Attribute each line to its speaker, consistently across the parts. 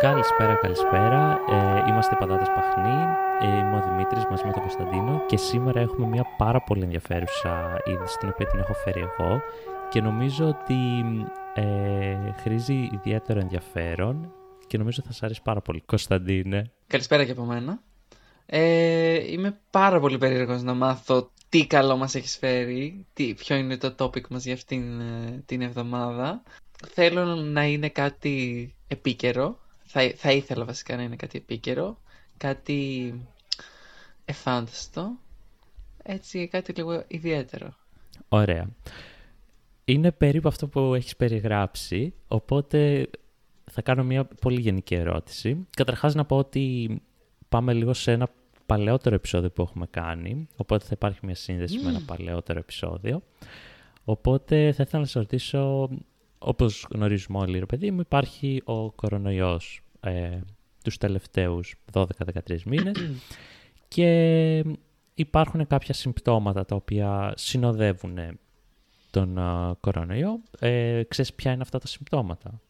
Speaker 1: Καλησπέρα, καλησπέρα. Ε, είμαστε οι Πατάτες Παχνή. Ε, είμαι ο Δημήτρης μαζί με τον Κωνσταντίνο και σήμερα έχουμε μια πάρα πολύ ενδιαφέρουσα είδηση την οποία την έχω φέρει εγώ και νομίζω ότι ε, χρήζει ιδιαίτερο ενδιαφέρον και νομίζω θα σας άρεσει πάρα πολύ. Κωνσταντίνε.
Speaker 2: Καλησπέρα και από μένα. Ε, είμαι πάρα πολύ περίεργος να μάθω τι καλό μας έχεις φέρει, τι, ποιο είναι το topic μας για αυτήν ε, την εβδομάδα. Θέλω να είναι κάτι επίκαιρο, θα, θα ήθελα βασικά να είναι κάτι επίκαιρο, κάτι εφάνταστο, έτσι κάτι λίγο ιδιαίτερο.
Speaker 1: Ωραία. Είναι περίπου αυτό που έχεις περιγράψει, οπότε θα κάνω μια πολύ γενική ερώτηση. Καταρχάς να πω ότι πάμε λίγο σε ένα παλαιότερο επεισόδιο που έχουμε κάνει, οπότε θα υπάρχει μια σύνδεση με ένα παλαιότερο επεισόδιο. Οπότε θα ήθελα να σας ρωτήσω, όπως γνωρίζουμε όλοι, ρε παιδί μου, υπάρχει ο κορονοϊός ε, τους τελευταίους 12-13 μήνες και υπάρχουν κάποια συμπτώματα τα οποία συνοδεύουν τον uh, κορονοϊό. Ε, ξέρεις ποια είναι αυτά τα συμπτώματα;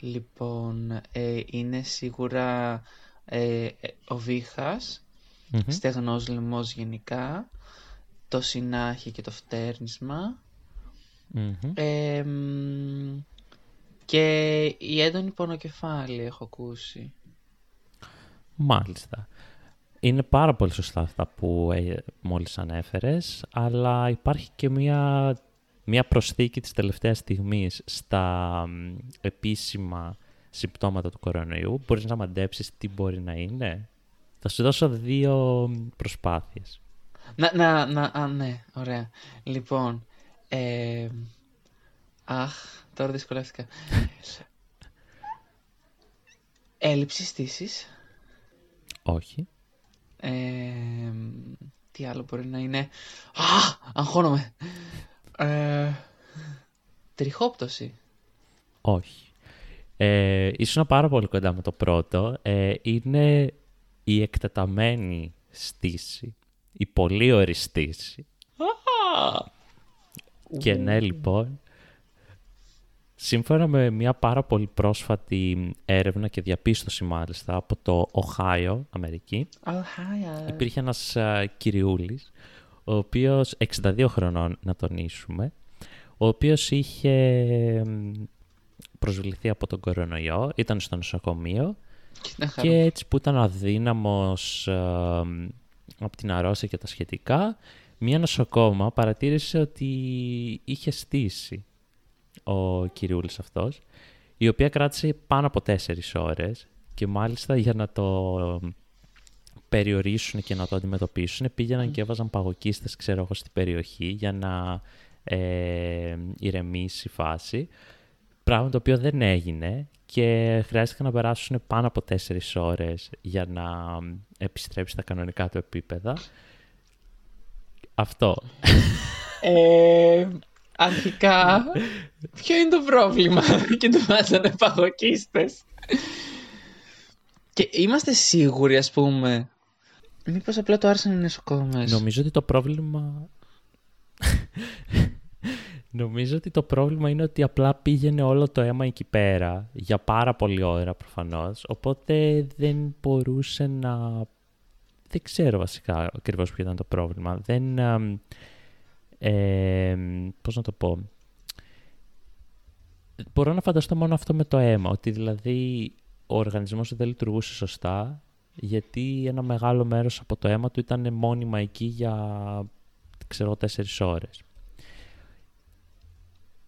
Speaker 2: λοιπόν, ε, είναι σίγουρα ε, ο βήχας, mm στεγνός λαιμός γενικά, το συνάχι και το φτέρνισμα και η έντονη πονοκεφάλη έχω ακούσει.
Speaker 1: Μάλιστα. Είναι πάρα πολύ σωστά αυτά που ε, μόλις ανέφερες, αλλά υπάρχει και μια, μια προσθήκη της τελευταίας στιγμής στα επίσημα συμπτώματα του κορονοϊού. Μπορείς να μαντέψεις τι μπορεί να είναι; Θα σου δώσω δύο προσπάθειες.
Speaker 2: Να, να, να, α, ναι, ωραία. Λοιπόν, ε, αχ, τώρα δυσκολεύτηκα. Έλλειψη στήσης.
Speaker 1: Όχι.
Speaker 2: Ε, τι άλλο μπορεί να είναι. Α, αγχώνομαι. Ε, τριχόπτωση.
Speaker 1: Όχι ε, ήσουν πάρα πολύ κοντά με το πρώτο. Ε, είναι η εκτεταμένη στήση. Η πολύ ωραία στήση. Και ναι, λοιπόν, σύμφωνα με μια πάρα πολύ πρόσφατη έρευνα και διαπίστωση μάλιστα από το Ohio, Αμερική,
Speaker 2: Ohio.
Speaker 1: υπήρχε ένας uh, κυριούλης, ο οποίος, 62 χρονών να τονίσουμε, ο οποίος είχε προσβληθεί από τον κορονοϊό, ήταν στο νοσοκομείο και έτσι που ήταν αδύναμος από την αρρώστια και τα σχετικά, μία νοσοκόμα παρατήρησε ότι είχε στήσει ο κυριούλης αυτός, η οποία κράτησε πάνω από τέσσερις ώρες και μάλιστα για να το περιορίσουν και να το αντιμετωπίσουν πήγαιναν και έβαζαν παγωκίστες ξέρω εγώ στην περιοχή για να ε, ηρεμήσει η φάση Πράγμα το οποίο δεν έγινε και χρειάστηκε να περάσουν πάνω από τέσσερις ώρες για να επιστρέψει στα κανονικά του επίπεδα. Αυτό.
Speaker 2: Ε, αρχικά, ποιο είναι το πρόβλημα; Και του βάζανε παγωκίστες. Και είμαστε σίγουροι, ας πούμε, μήπως απλά το άρεσαν οι νοσοκόμες.
Speaker 1: Νομίζω ότι το πρόβλημα... Νομίζω ότι το πρόβλημα είναι ότι απλά πήγαινε όλο το αίμα εκεί πέρα για πάρα πολλή ώρα προφανώς, οπότε δεν μπορούσε να... Δεν ξέρω βασικά ακριβώς ποιο ήταν το πρόβλημα. Δεν... Ε, πώς να το πω... Μπορώ να φανταστώ μόνο αυτό με το αίμα, ότι δηλαδή ο οργανισμός δεν λειτουργούσε σωστά, γιατί ένα μεγάλο μέρος από το αίμα του ήταν μόνιμα εκεί για, ξέρω, τέσσερις ώρες.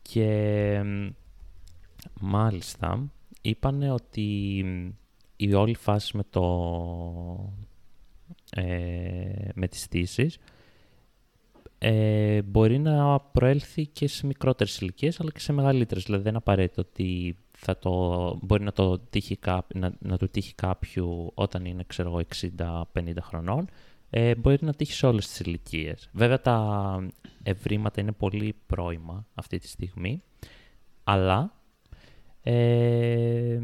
Speaker 1: Και μάλιστα είπανε ότι η όλη φάση με, το, ε, με τις στήσεις ε, μπορεί να προέλθει και σε μικρότερες ηλικίες αλλά και σε μεγαλύτερες. Δηλαδή δεν είναι απαραίτητο ότι θα το, μπορεί να το, τύχει, να, να το τύχει κάποιου όταν είναι ξέρω 60-50 χρονών ε, μπορεί να τύχει σε όλες τις ηλικίες. Βέβαια τα ευρήματα είναι πολύ πρώιμα αυτή τη στιγμή, αλλά ε,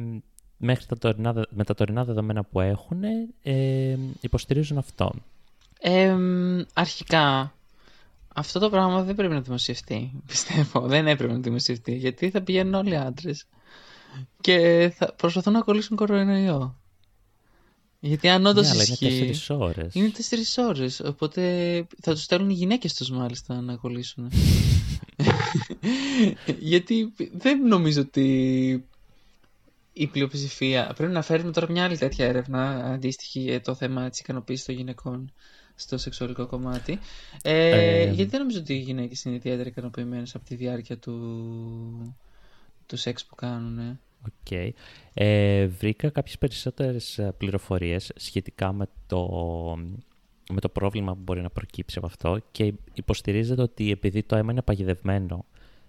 Speaker 1: μέχρι τα τωρινά, με τα τωρινά δεδομένα που έχουν ε, υποστηρίζουν αυτό.
Speaker 2: αρχικά, αυτό το πράγμα δεν πρέπει να δημοσιευτεί, πιστεύω. Δεν έπρεπε να δημοσιευτεί, γιατί θα πηγαίνουν όλοι οι άντρες. και θα προσπαθούν να κολλήσουν κορονοϊό. Γιατί αν όντως
Speaker 1: ναι,
Speaker 2: ισχύει.
Speaker 1: Είναι τέσσερις ώρες.
Speaker 2: Είναι τέσσερις ώρες. Οπότε θα τους στέλνουν οι γυναίκες τους μάλιστα να κολλήσουν. Γιατί δεν νομίζω ότι η πλειοψηφία. Πρέπει να φέρουμε τώρα μια άλλη τέτοια έρευνα αντίστοιχη το θέμα της ικανοποίησης των γυναικών στο σεξουαλικό κομμάτι. Ε, ε, γιατί δεν νομίζω ότι οι γυναίκες είναι ιδιαίτερα ικανοποιημένες από τη διάρκεια του, του σεξ που κάνουν.
Speaker 1: Okay. Ε, βρήκα κάποιες περισσότερες ε, πληροφορίες σχετικά με το, με το πρόβλημα που μπορεί να προκύψει από αυτό και υποστηρίζεται ότι επειδή το αίμα είναι παγιδευμένο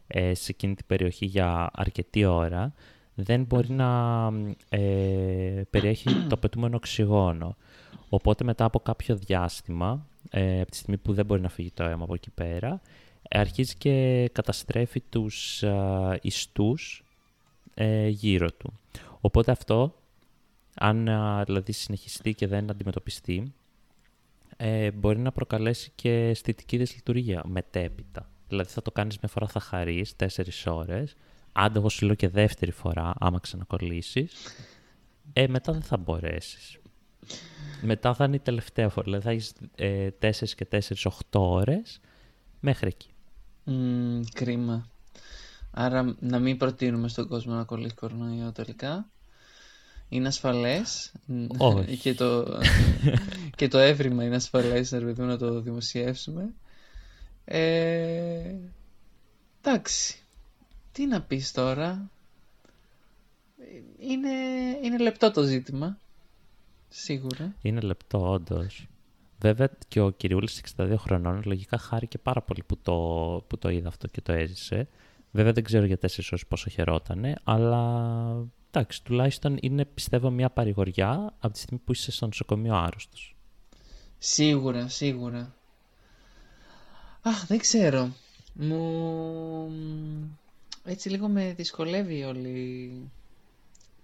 Speaker 1: ε, σε εκείνη την περιοχή για αρκετή ώρα, δεν μπορεί να ε, περιέχει το απαιτούμενο οξυγόνο. Οπότε μετά από κάποιο διάστημα, ε, από τη στιγμή που δεν μπορεί να φύγει το αίμα από εκεί πέρα, αρχίζει και καταστρέφει τους ε, ιστούς ε, γύρω του. Οπότε αυτό, αν δηλαδή συνεχιστεί και δεν αντιμετωπιστεί, ε, μπορεί να προκαλέσει και αισθητική δυσλειτουργία μετέπειτα. Δηλαδή θα το κάνεις μια φορά θα χαρείς, τέσσερις ώρες, άντε εγώ σου λέω και δεύτερη φορά, άμα ξανακολλήσεις, ε, μετά δεν θα μπορέσεις. Μετά θα είναι η τελευταία φορά, δηλαδή θα έχεις ε, 4 και 4, 8 ώρες μέχρι εκεί.
Speaker 2: Mm, κρίμα. Άρα να μην προτείνουμε στον κόσμο να κολλήσει κορονοϊό τελικά. Είναι ασφαλές και, το, και το έβριμα είναι ασφαλές να το δημοσιεύσουμε. Ε, εντάξει. Τι να πεις τώρα; Είναι, είναι λεπτό το ζήτημα. Σίγουρα.
Speaker 1: Είναι λεπτό όντως. Βέβαια και ο Κυριούλης 62 χρονών λογικά χάρηκε πάρα πολύ που το, που το είδε αυτό και το έζησε. Βέβαια δεν ξέρω για τέσσερις ώρες πόσο χαιρότανε, αλλά εντάξει, τουλάχιστον είναι πιστεύω μια παρηγοριά από τη στιγμή που είσαι στο νοσοκομείο άρρωστος.
Speaker 2: Σίγουρα, σίγουρα. Αχ, δεν ξέρω. Μου... Έτσι λίγο με δυσκολεύει όλη η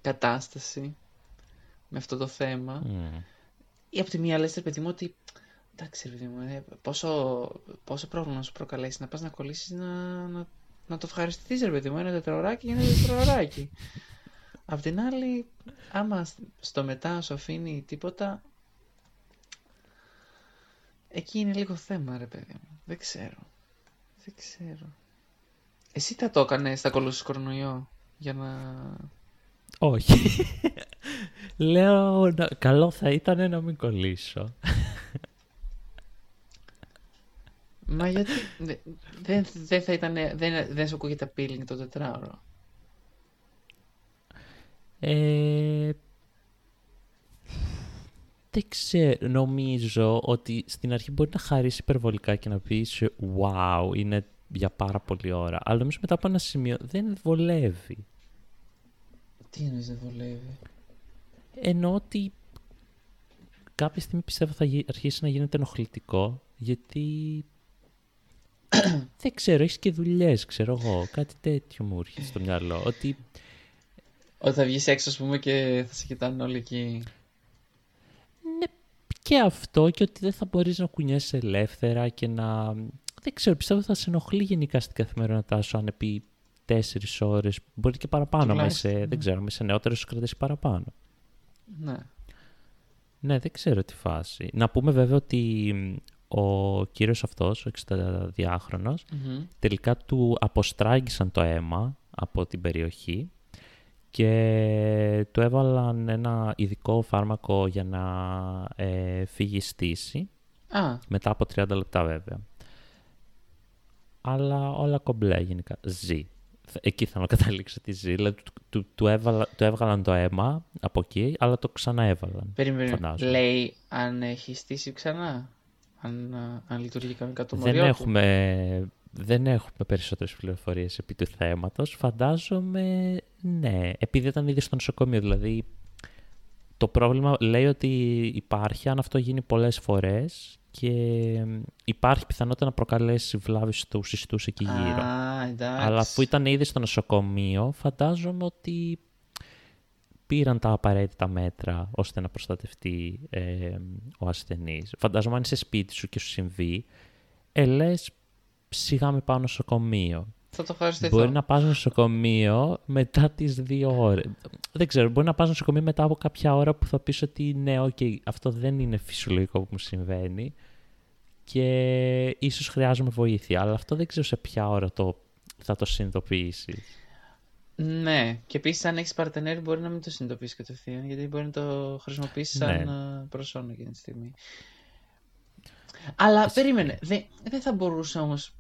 Speaker 2: κατάσταση με αυτό το θέμα. Mm. Ή από τη μία λες, παιδί μου, ότι εντάξει, παιδί μου, ε, πόσο, πόσο πρόβλημα σου προκαλέσει να πας να κολλήσεις να, να να το ευχαριστηθείς ρε παιδί μου, ένα τετραωράκι για ένα τετραωράκι. Απ' την άλλη, άμα στο μετά σου αφήνει τίποτα, εκεί είναι λίγο θέμα ρε παιδί μου. Δεν ξέρω. Δεν ξέρω. Εσύ θα το έκανες θα κολούσεις κορονοϊό για να...
Speaker 1: Όχι. Λέω, καλό θα ήταν να μην κολλήσω.
Speaker 2: Μα γιατί δεν, δεν θα ήταν, δεν, δεν σου ακούγεται appealing το τετράωρο.
Speaker 1: Ε, δεν ξέρω, νομίζω ότι στην αρχή μπορεί να χαρίσει υπερβολικά και να πεις wow, είναι για πάρα πολλή ώρα. Αλλά νομίζω μετά από ένα σημείο δεν βολεύει.
Speaker 2: Τι εννοείς δεν βολεύει;
Speaker 1: Ενώ ότι κάποια στιγμή πιστεύω θα αρχίσει να γίνεται ενοχλητικό γιατί δεν ξέρω, έχεις και δουλειές, ξέρω εγώ. Κάτι τέτοιο μου έρχεται στο μυαλό. Ότι.
Speaker 2: Ότι θα βγεις έξω, ας πούμε, και θα σε κοιτάνε όλοι εκεί.
Speaker 1: Ναι, και αυτό και ότι δεν θα μπορείς να κουνιέσαι ελεύθερα και να. Δεν ξέρω, πιστεύω ότι θα σε ενοχλεί γενικά στην καθημερινότητά σου αν επί τέσσερις ώρες. Μπορεί και παραπάνω. Με σε, ναι. Δεν ξέρω, με σε νεότερος σου κρατήσει παραπάνω.
Speaker 2: Ναι.
Speaker 1: Ναι, δεν ξέρω τι φάση. Να πούμε βέβαια ότι ο κύριος αυτός, ο 62χρονος, τελικά του αποστράγγισαν το αίμα από την περιοχή και του έβαλαν ένα ειδικό φάρμακο για να ε, φύγει στήση. Μετά από 30 λεπτά βέβαια. Αλλά όλα κομπλέ γενικά. Ζει. Εκεί θα να καταλήξω τι ζει. Δηλαδή, του, του, έβαλα, του έβγαλαν το αίμα από εκεί, αλλά το ξαναέβαλαν.
Speaker 2: Περίμενε. Λέει αν έχει στήσει ξανά αν, αν λειτουργεί κανονικά το
Speaker 1: δεν έχουμε, δεν έχουμε περισσότερες πληροφορίες επί του θέματος. Φαντάζομαι, ναι, επειδή ήταν ήδη στο νοσοκομείο, δηλαδή το πρόβλημα λέει ότι υπάρχει αν αυτό γίνει πολλές φορές και υπάρχει πιθανότητα να προκαλέσει βλάβη στους ιστούς εκεί γύρω. Αλλά αφού ήταν ήδη στο νοσοκομείο, φαντάζομαι ότι πήραν τα απαραίτητα μέτρα ώστε να προστατευτεί ε, ο ασθενής. Φαντάζομαι αν είσαι σπίτι σου και σου συμβεί, ε, λες, σιγά με πάω νοσοκομείο.
Speaker 2: θα το ευχαριστηθώ.
Speaker 1: Μπορεί να πας νοσοκομείο μετά τις δύο ώρες. Δεν ξέρω, μπορεί να πας νοσοκομείο μετά από κάποια ώρα που θα πεις ότι ναι, okay, αυτό δεν είναι φυσιολογικό που μου συμβαίνει και ίσως χρειάζομαι βοήθεια. Αλλά αυτό δεν ξέρω σε ποια ώρα το, θα το συνειδητοποιήσεις.
Speaker 2: Ναι, και επίσης αν έχεις παρτενέρι μπορεί να μην το συνειδητοποιήσεις κατευθείαν, γιατί μπορεί να το χρησιμοποιήσεις σαν ναι. προσώνο εκείνη τη στιγμή. Αλλά περίμενε, δεν δε θα μπορούσε όμως,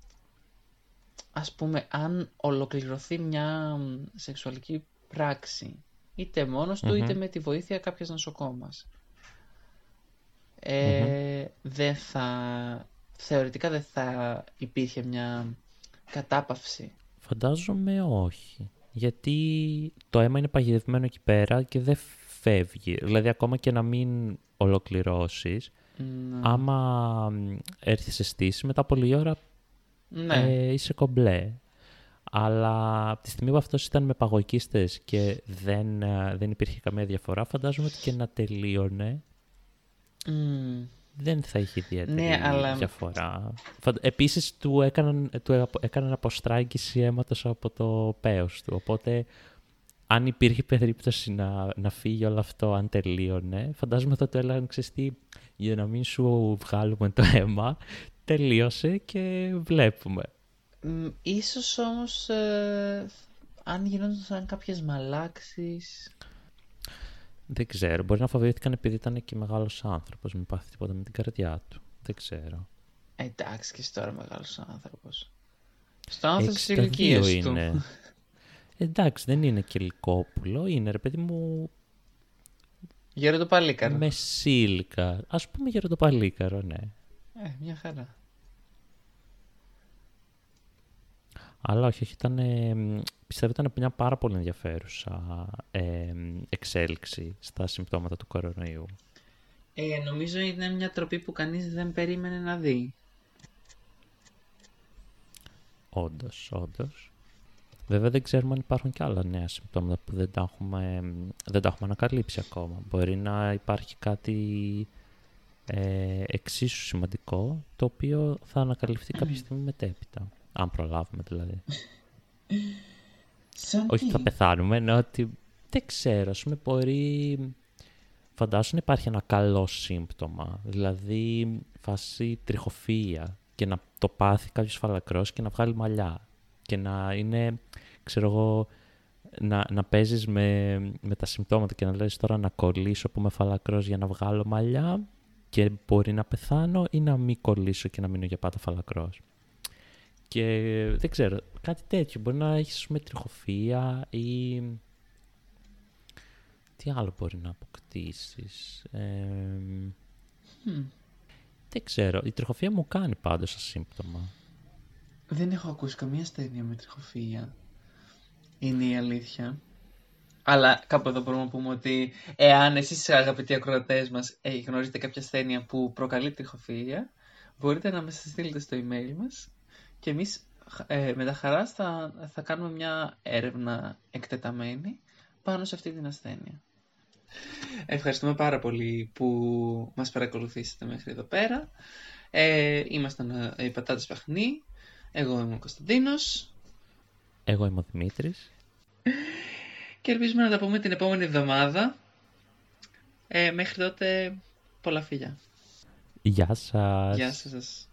Speaker 2: ας πούμε, αν ολοκληρωθεί μια σεξουαλική πράξη, είτε μόνος του, είτε με τη βοήθεια κάποιας νοσοκόμας, ε, δεν θα, θεωρητικά δεν θα υπήρχε μια κατάπαυση.
Speaker 1: Φαντάζομαι όχι. Γιατί το αίμα είναι παγιδευμένο εκεί πέρα και δεν φεύγει. Δηλαδή ακόμα και να μην ολοκληρώσεις, ναι. άμα έρθεις σε στήση, μετά από λίγη ώρα ναι. ε, είσαι κομπλέ. Αλλά από τη στιγμή που αυτός ήταν με παγωκίστες και δεν, ε, δεν υπήρχε καμία διαφορά, φαντάζομαι ότι και να τελείωνε δεν θα είχε ιδιαίτερη ναι, αλλά... διαφορά. Επίσης του έκαναν, του έκαναν αποστράγγιση αίματος από το πέος του, οπότε αν υπήρχε περίπτωση να, να φύγει όλο αυτό αν τελείωνε, φαντάζομαι θα το έλεγαν ξεστή για να μην σου βγάλουμε το αίμα, τελείωσε και βλέπουμε.
Speaker 2: Ίσως όμως ε, αν γινόταν κάποιες μαλάξεις
Speaker 1: δεν ξέρω. Μπορεί να φοβήθηκαν επειδή ήταν και μεγάλος άνθρωπος. Μην πάθει τίποτα με την καρδιά του. Δεν ξέρω.
Speaker 2: Εντάξει και τώρα μεγάλος άνθρωπος. Στο άνθρωπο της ηλικίας του. Είναι.
Speaker 1: Εντάξει, δεν είναι και λικόπουλο. Είναι ρε παιδί μου.
Speaker 2: Γεροντοπαλίκαρο.
Speaker 1: Μεσήλικα. Α πούμε γεροντοπαλίκαρο, ναι.
Speaker 2: Ε, μια χαρά.
Speaker 1: Αλλά όχι, όχι ήταν, πιστεύω ήταν μια πάρα πολύ ενδιαφέρουσα ε, εξέλιξη στα συμπτώματα του κορονοϊού.
Speaker 2: Ε, νομίζω είναι μια τροπή που κανείς δεν περίμενε να δει.
Speaker 1: Όντως, όντως. Βέβαια δεν ξέρουμε αν υπάρχουν και άλλα νέα συμπτώματα που δεν τα έχουμε, δεν τα έχουμε ανακαλύψει ακόμα. Μπορεί να υπάρχει κάτι ε, εξίσου σημαντικό, το οποίο θα ανακαλυφθεί κάποια στιγμή μετέπειτα. Αν προλάβουμε δηλαδή. Όχι θα πεθάνουμε, ενώ ότι δεν ξέρω, ας πούμε μπορεί... Φαντάσου να υπάρχει ένα καλό σύμπτωμα, δηλαδή φάση τριχοφυΐα και να το πάθει κάποιος φαλακρός και να βγάλει μαλλιά και να είναι, ξέρω εγώ, να, να παίζεις με, με τα συμπτώματα και να λες τώρα να κολλήσω που είμαι φαλακρός για να βγάλω μαλλιά και μπορεί να πεθάνω ή να μην κολλήσω και να μείνω για πάντα φαλακρός. Και δεν ξέρω, κάτι τέτοιο. Μπορεί να έχεις με τριχοφία ή. Τι άλλο μπορεί να αποκτήσεις. Δεν ξέρω. Η τριχοφία μου κάνει πάντως σαν σύμπτωμα.
Speaker 2: Δεν έχω ακούσει καμία ασθένεια με τριχοφία. Είναι η αλήθεια. Αλλά κάπου εδώ μπορούμε να πούμε ότι εάν εσείς αγαπητοί ακροατές μας γνωρίζετε κάποια ασθένεια που προκαλεί τριχοφία, μπορείτε να μας στείλετε στο email μας και εμείς ε, με τα χαράς θα, θα κάνουμε μια έρευνα εκτεταμένη πάνω σε αυτή την ασθένεια. Ευχαριστούμε πάρα πολύ που μας παρακολουθήσατε μέχρι εδώ πέρα. Ε, ήμασταν ε, οι Πατάτες Παχνή. Εγώ είμαι ο Κωνσταντίνος.
Speaker 1: Εγώ είμαι ο Δημήτρης.
Speaker 2: Και ελπίζουμε να τα πούμε την επόμενη εβδομάδα. Ε, μέχρι τότε πολλά φιλιά.
Speaker 1: Γεια σας.
Speaker 2: Γεια σας.